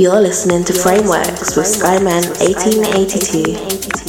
You're listening to Frameworks with Skyman 1882.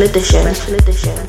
Framework Special Edition.